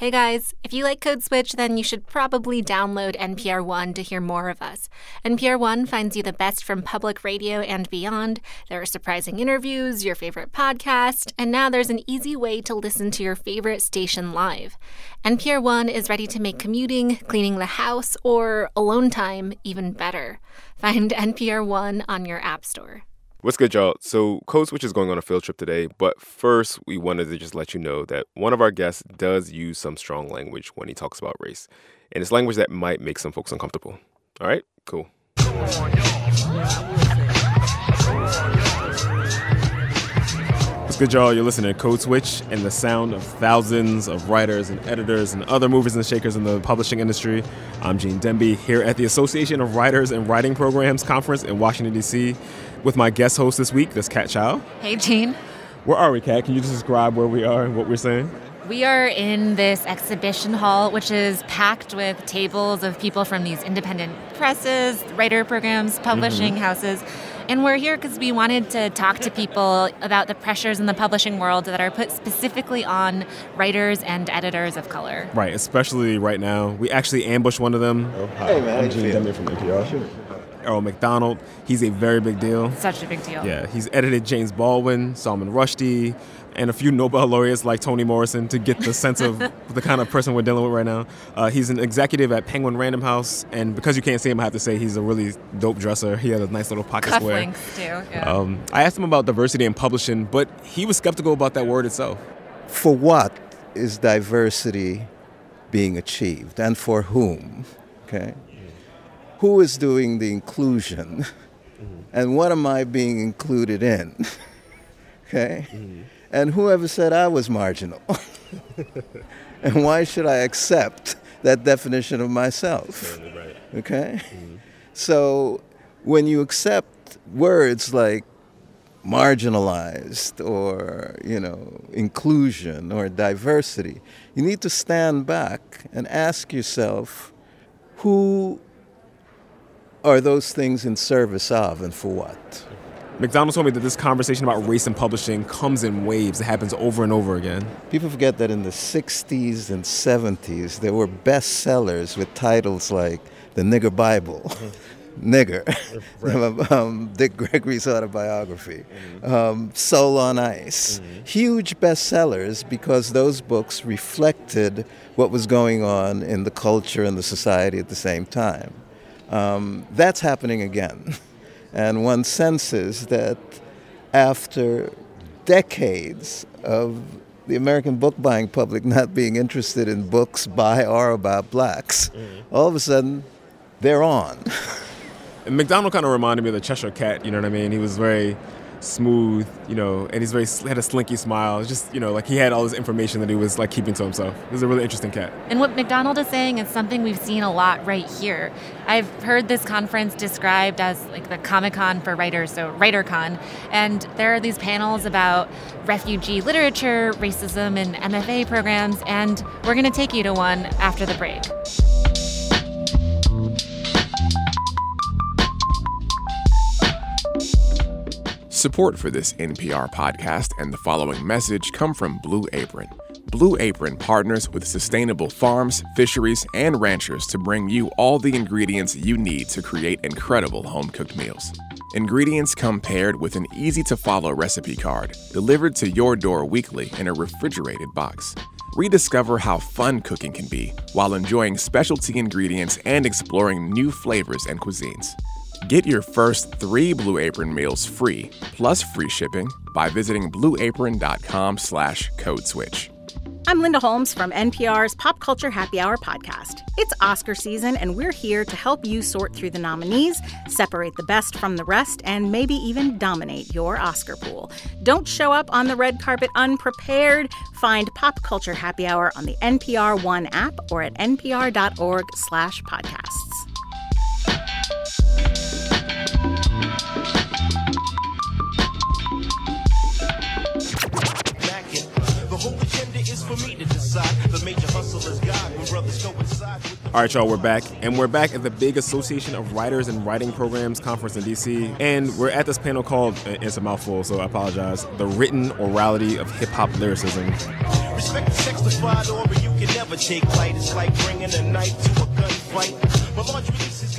Hey guys, if you like Code Switch, then you should probably download NPR One to hear more of us. NPR One finds you the best from public radio and beyond. There are surprising interviews, your favorite podcast, and now there's an easy way to listen to your favorite station live. NPR One is ready to make commuting, cleaning the house, or alone time even better. Find NPR One on your App Store. What's good, y'all? So, Code Switch is going on a field trip today, but first, we wanted to just let you know that one of our guests does use some strong language when he talks about race, and it's language that might make some folks uncomfortable. All right, cool. What's good, y'all? You're listening to Code Switch and the sound of thousands of writers and editors and other movers and shakers in the publishing industry. I'm Gene Demby here at the Association of Writers and Writing Programs Conference in Washington, D.C with my guest host this week. That's Kat Chow. Hey, Gene. Where are we, Kat? Can you just describe where we are and what we're saying? We are in this exhibition hall, which is packed with tables of people from these independent presses, writer programs, publishing mm-hmm. houses. And we're here because we wanted to talk to people about the pressures in the publishing world that are put specifically on writers and editors of color. Right, especially right now. We actually ambushed one of them. Oh, hi. Hey, man. I'm Gene Demby from NPR. Sure. Erroll McDonald. He's a very big deal. Such a big deal. Yeah, he's edited James Baldwin, Salman Rushdie, and a few Nobel laureates like Toni Morrison to get the sense of the kind of person we're dealing with right now. Uh, he's an executive at Penguin Random House, and because you can't see him, I have to say he's a really dope dresser. He had a nice little pocket square. too. Yeah. Um, I asked him about diversity in publishing, but he was skeptical about that word itself. For what is diversity being achieved, and for whom? Okay who is doing the inclusion mm-hmm. and what am I being included in? okay? Mm-hmm. And whoever said I was marginal? and why should I accept that definition of myself? Right. Okay? Mm-hmm. So when you accept words like marginalized or you know inclusion or diversity you need to stand back and ask yourself who are those things in service of and for what? McDonald told me that this conversation about race and publishing comes in waves. It happens over and over again. People forget that in the 60s and 70s, there were bestsellers with titles like The Nigger Bible, Nigger, right. um, Dick Gregory's autobiography, mm-hmm. um, Soul on Ice. Mm-hmm. Huge bestsellers because those books reflected what was going on in the culture and the society at the same time. Um, that's happening again. And one senses that after decades of the American book buying public not being interested in books by or about blacks, mm-hmm. all of a sudden they're on. McDonald kind of reminded me of the Cheshire Cat, you know what I mean? He was very smooth, you know, and he's very had a slinky smile. Just you know, like he had all this information that he was like keeping to himself. He's a really interesting cat. And what McDonald is saying is something we've seen a lot right here. I've heard this conference described as like the Comic Con for writers, so WriterCon, and there are these panels about refugee literature, racism, and MFA programs, and we're going to take you to one after the break. Support for this NPR podcast and the following message come from Blue Apron. Blue Apron partners with sustainable farms, fisheries, and ranchers to bring you all the ingredients you need to create incredible home cooked meals. Ingredients come paired with an easy to follow recipe card delivered to your door weekly in a refrigerated box. Rediscover how fun cooking can be while enjoying specialty ingredients and exploring new flavors and cuisines. Get your first three Blue Apron meals free, plus free shipping, by visiting blueapron.com slash code switch. I'm Linda Holmes from NPR's Pop Culture Happy Hour podcast. It's Oscar season, and we're here to help you sort through the nominees, separate the best from the rest, and maybe even dominate your Oscar pool. Don't show up on the red carpet unprepared. Find Pop Culture Happy Hour on the NPR One app or at npr.org slash podcasts. All right, y'all, we're back. And we're back at the big Association of Writers and Writing Programs conference in DC. And we're at this panel called, uh, it's a mouthful, so I apologize, The Written Orality of Hip Hop Lyricism. Respect the never take. It's like bringing a knife to a gunfight.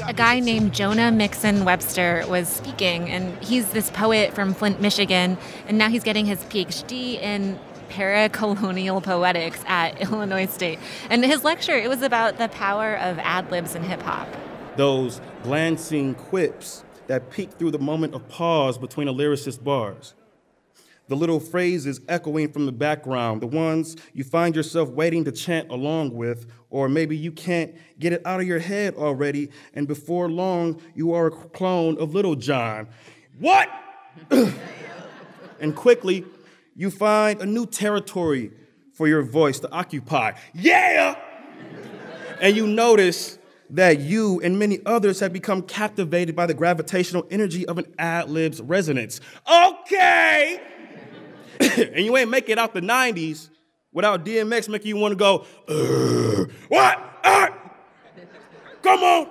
A guy named Jonah Mixon Webster was speaking, and he's this poet from Flint, Michigan, and now he's getting his PhD in paracolonial poetics at Illinois State. And his lecture, it was about the power of ad libs in hip hop. Those glancing quips that peek through the moment of pause between a lyricist's bars. The little phrases echoing from the background, the ones you find yourself waiting to chant along with, or maybe you can't get it out of your head already, and before long, you are a clone of Lil Jon. What? and quickly, you find a new territory for your voice to occupy. Yeah! and you notice that you and many others have become captivated by the gravitational energy of an ad lib's resonance. Okay! and you ain't make it out the 90s without DMX making you want to go, what? Uh, come on!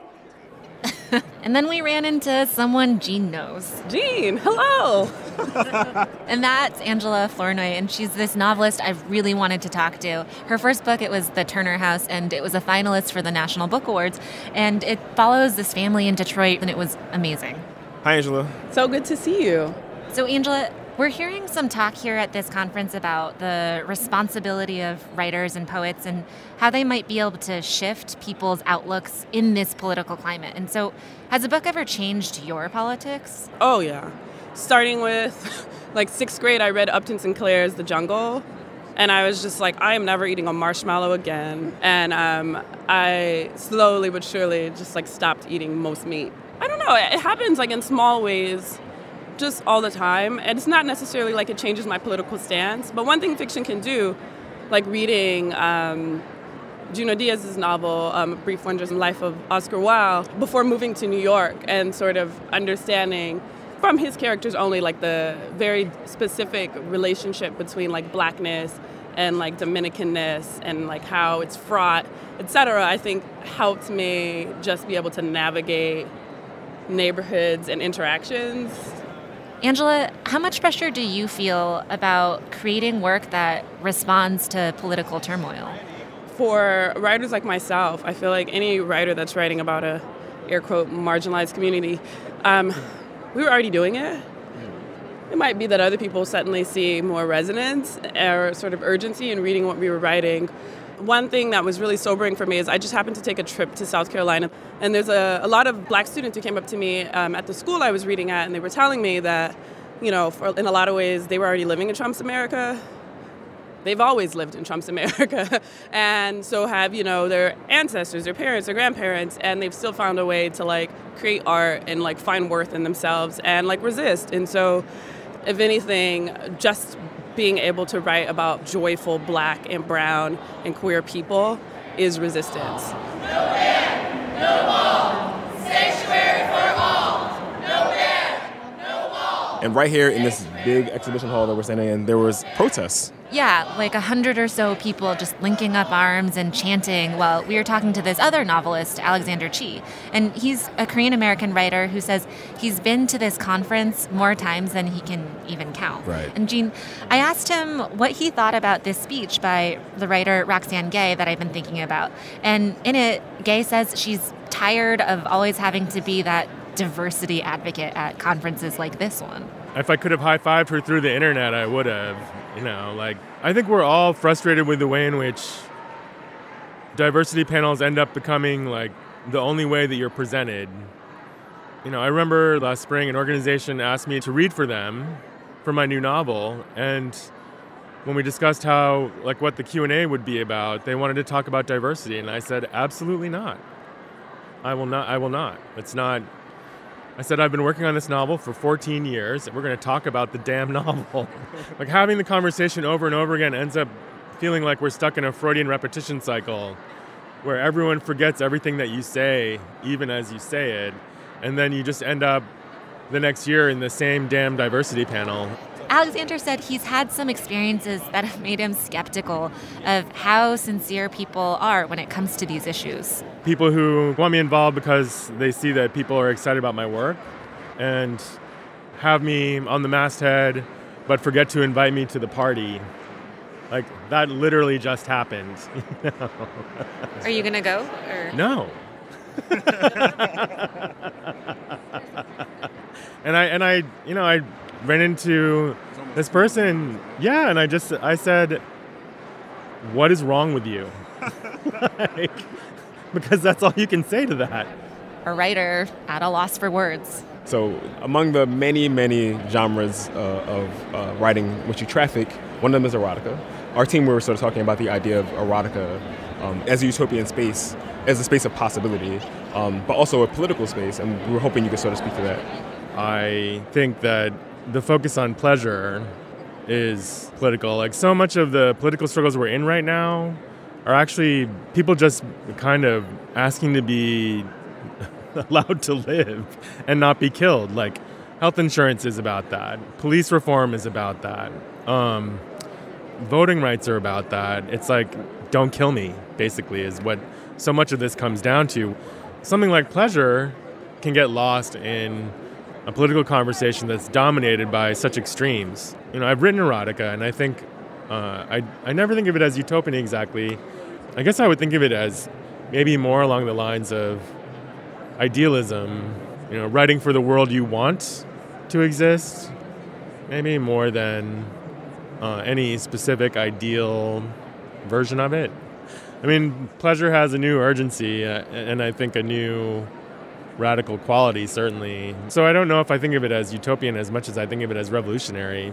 and then we ran into someone Gene knows. Gene, hello. and that's Angela Flournoy, and she's this novelist I've really wanted to talk to. Her first book, it was The Turner House, and it was a finalist for the National Book Awards. And it follows this family in Detroit, and it was amazing. Hi, Angela. So good to see you. So, Angela, we're hearing some talk here at this conference about the responsibility of writers and poets and how they might be able to shift people's outlooks in this political climate. And so, has the book ever changed your politics? Oh, yeah. Starting with like sixth grade, I read Upton Sinclair's The Jungle. And I was just like, I am never eating a marshmallow again. And um, I slowly but surely just like stopped eating most meat. I don't know, it happens like in small ways just all the time. And it's not necessarily like it changes my political stance, but one thing fiction can do, like reading um, Junot Díaz's novel, um, Brief Wondrous Life of Oscar Wao, before moving to New York and sort of understanding from his characters only like the very specific relationship between like blackness and like Dominicanness and like how it's fraught, etc. I think helped me just be able to navigate neighborhoods and interactions Angela, how much pressure do you feel about creating work that responds to political turmoil? For writers like myself, I feel like any writer that's writing about a air quote marginalized community, um, we were already doing it. It might be that other people suddenly see more resonance or sort of urgency in reading what we were writing. One thing that was really sobering for me is I just happened to take a trip to South Carolina, and there's a, a lot of black students who came up to me um, at the school I was reading at, and they were telling me that, you know, for, in a lot of ways, they were already living in Trump's America. They've always lived in Trump's America, and so have you know their ancestors, their parents, their grandparents, and they've still found a way to like create art and like find worth in themselves and like resist. And so, if anything, just being able to write about joyful black and brown and queer people is resistance. No no wall, sanctuary for all. No man, no wall. And right here in this big exhibition hall that we're standing in, there was protests yeah, like a hundred or so people just linking up arms and chanting while we were talking to this other novelist, Alexander Chee. And he's a Korean American writer who says he's been to this conference more times than he can even count. Right. And Gene, I asked him what he thought about this speech by the writer Roxane Gay that I've been thinking about. And in it, Gay says she's tired of always having to be that diversity advocate at conferences like this one. If I could have high fived her through the internet, I would have. You know, like, I think we're all frustrated with the way in which diversity panels end up becoming like the only way that you're presented. You know, I remember last spring an organization asked me to read for them for my new novel and when we discussed how like what the Q&A would be about, they wanted to talk about diversity and I said absolutely not. I will not I will not. It's not I said, I've been working on this novel for 14 years, and we're going to talk about the damn novel. like, having the conversation over and over again ends up feeling like we're stuck in a Freudian repetition cycle where everyone forgets everything that you say, even as you say it, and then you just end up the next year in the same damn diversity panel. Alexander said he's had some experiences that have made him skeptical of how sincere people are when it comes to these issues. People who want me involved because they see that people are excited about my work and have me on the masthead but forget to invite me to the party. like that literally just happened. Are you gonna go? Or? No. and I and I you know I ran into this person. Yeah and I just I said what is wrong with you? Like, because that's all you can say to that. A writer at a loss for words. So among the many many genres uh, of uh, writing which you traffic one of them is erotica. Our team we were sort of talking about the idea of erotica um, as a utopian space as a space of possibility um, but also a political space and we were hoping you could sort of speak to that. I think that the focus on pleasure is political. Like so much of the political struggles we're in right now are actually people just kind of asking to be allowed to live and not be killed. Like health insurance is about that. Police reform is about that. Um, voting rights are about that. It's like don't kill me, basically, is what so much of this comes down to. Something like pleasure can get lost in a political conversation that's dominated by such extremes. You know, I've written erotica, and I think uh, I I never think of it as utopian exactly. I guess I would think of it as maybe more along the lines of idealism. You know, writing for the world you want to exist, maybe more than uh, any specific ideal version of it. I mean, pleasure has a new urgency, uh, and I think a new radical quality, certainly. So I don't know if I think of it as utopian as much as I think of it as revolutionary.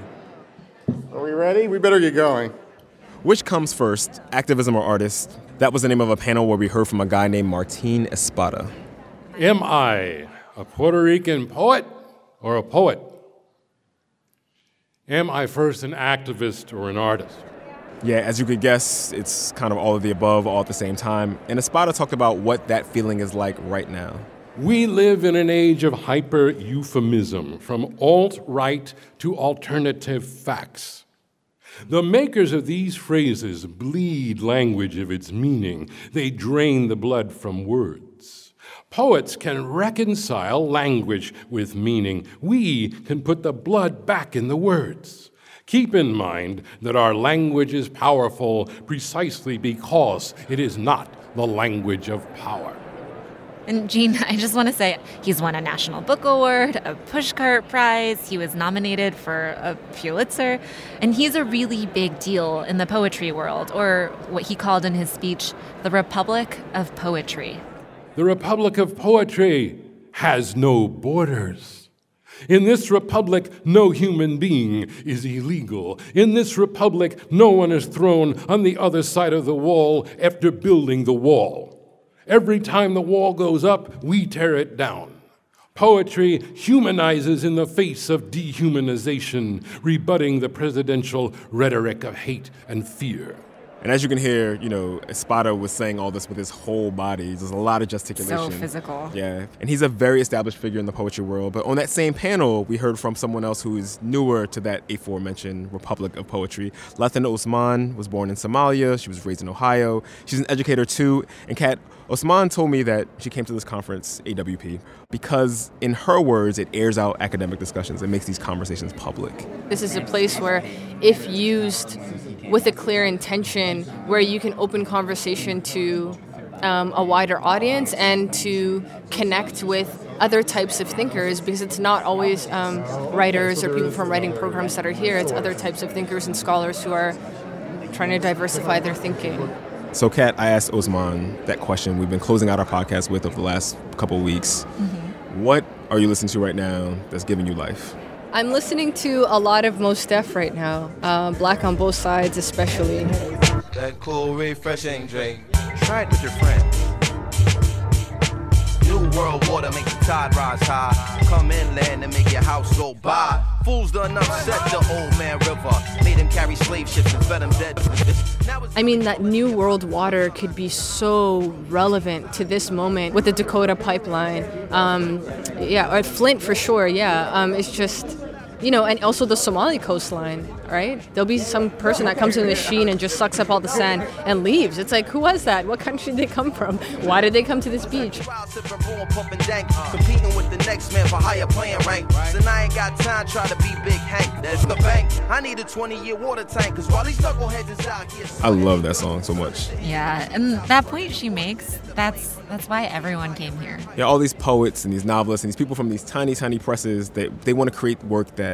Are we ready? We better get going. Which comes first, activism or artist? That was the name of a panel where we heard from a guy named Martin Espada. Am I a Puerto Rican poet or a poet? Am I first an activist or an artist? Yeah, as you could guess, it's kind of all of the above all at the same time. And Espada talked about what that feeling is like right now. We live in an age of hyper euphemism, from alt right to alternative facts. The makers of these phrases bleed language of its meaning, they drain the blood from words. Poets can reconcile language with meaning. We can put the blood back in the words. Keep in mind that our language is powerful precisely because it is not the language of power. And Gene, I just want to say he's won a National Book Award, a Pushcart Prize, he was nominated for a Pulitzer, and he's a really big deal in the poetry world, or what he called in his speech, the Republic of Poetry. The Republic of Poetry has no borders. In this republic, no human being is illegal. In this republic, no one is thrown on the other side of the wall after building the wall. Every time the wall goes up, we tear it down. Poetry humanizes in the face of dehumanization, rebutting the presidential rhetoric of hate and fear. And as you can hear, you know, Espada was saying all this with his whole body. There's a lot of gesticulation. So physical. Yeah. And he's a very established figure in the poetry world. But on that same panel, we heard from someone else who is newer to that aforementioned Republic of Poetry. Ladan Osman was born in Somalia. She was raised in Ohio. She's an educator too. And Kat, Osman told me that she came to this conference, AWP, because in her words, it airs out academic discussions. It makes these conversations public. This is a place where, if used with a clear intention, where you can open conversation to um, a wider audience and to connect with other types of thinkers because it's not always um, writers or people from writing programs that are here, it's other types of thinkers and scholars who are trying to diversify their thinking. So, Kat, I asked Osman that question we've been closing out our podcast with over the last couple weeks. Mm-hmm. What are you listening to right now that's giving you life? I'm listening to a lot of Mos Def right now, uh, Black on Both Sides especially. That cool, refreshing drink. Try it with your friends. New world water make the tide rise high. Come inland and make your house go by. Fools done upset the old man river. Made him carry slave ships and fed him dead. I mean, that new world water could be so relevant to this moment with the Dakota pipeline. Um, yeah, or Flint for sure, yeah. Um, it's just, you know, and also the Somali coastline. right? There'll be some person that comes in the machine and just sucks up all the sand and leaves. It's like, who was that? What country did they come from? Why did they come to this beach? Competing with the next man for higher playing rank. So I ain't got time try to be Big Hank. That's the bank. I need a 20 year water tank. Cause while these knuckleheads is out here. I love that song so much. Yeah, and that point she makes, that's that's why everyone came here. Yeah, all these poets and these novelists and these people from these tiny, tiny presses, they, they want to create work that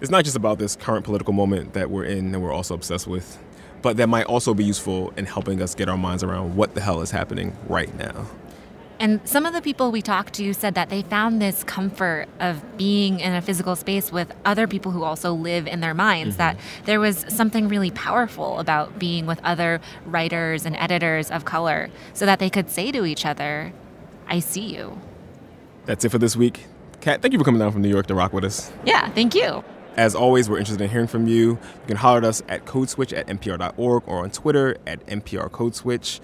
is not just about this current political moment that we're in and we're also obsessed with, but that might also be useful in helping us get our minds around what the hell is happening right now. And some of the people we talked to said that they found this comfort of being in a physical space with other people who also live in their minds, mm-hmm. that there was something really powerful about being with other writers and editors of color so that they could say to each other, I see you. That's it for this week. Kat, thank you for coming down from New York to rock with us. Yeah, thank you. As always, we're interested in hearing from you. You can holler at us at codeswitch at npr.org or on Twitter at npr codeswitch.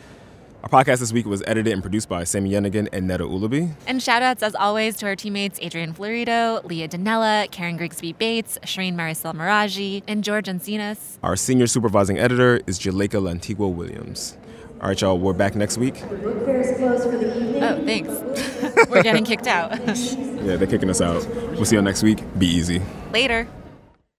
Our podcast this week was edited and produced by Sami Yenigun and Neda Ulaby. And shout outs, as always, to our teammates Adrian Florido, Leah Donnella, Karen Grigsby Bates, Shereen Marisol Meraji, and George Encinas. Our senior supervising editor is Juleyka Lantigua Williams. All right, y'all, we're back next week. Oh, thanks. We're getting kicked out. Yeah, they're kicking us out. We'll see you all next week. Be easy. Later.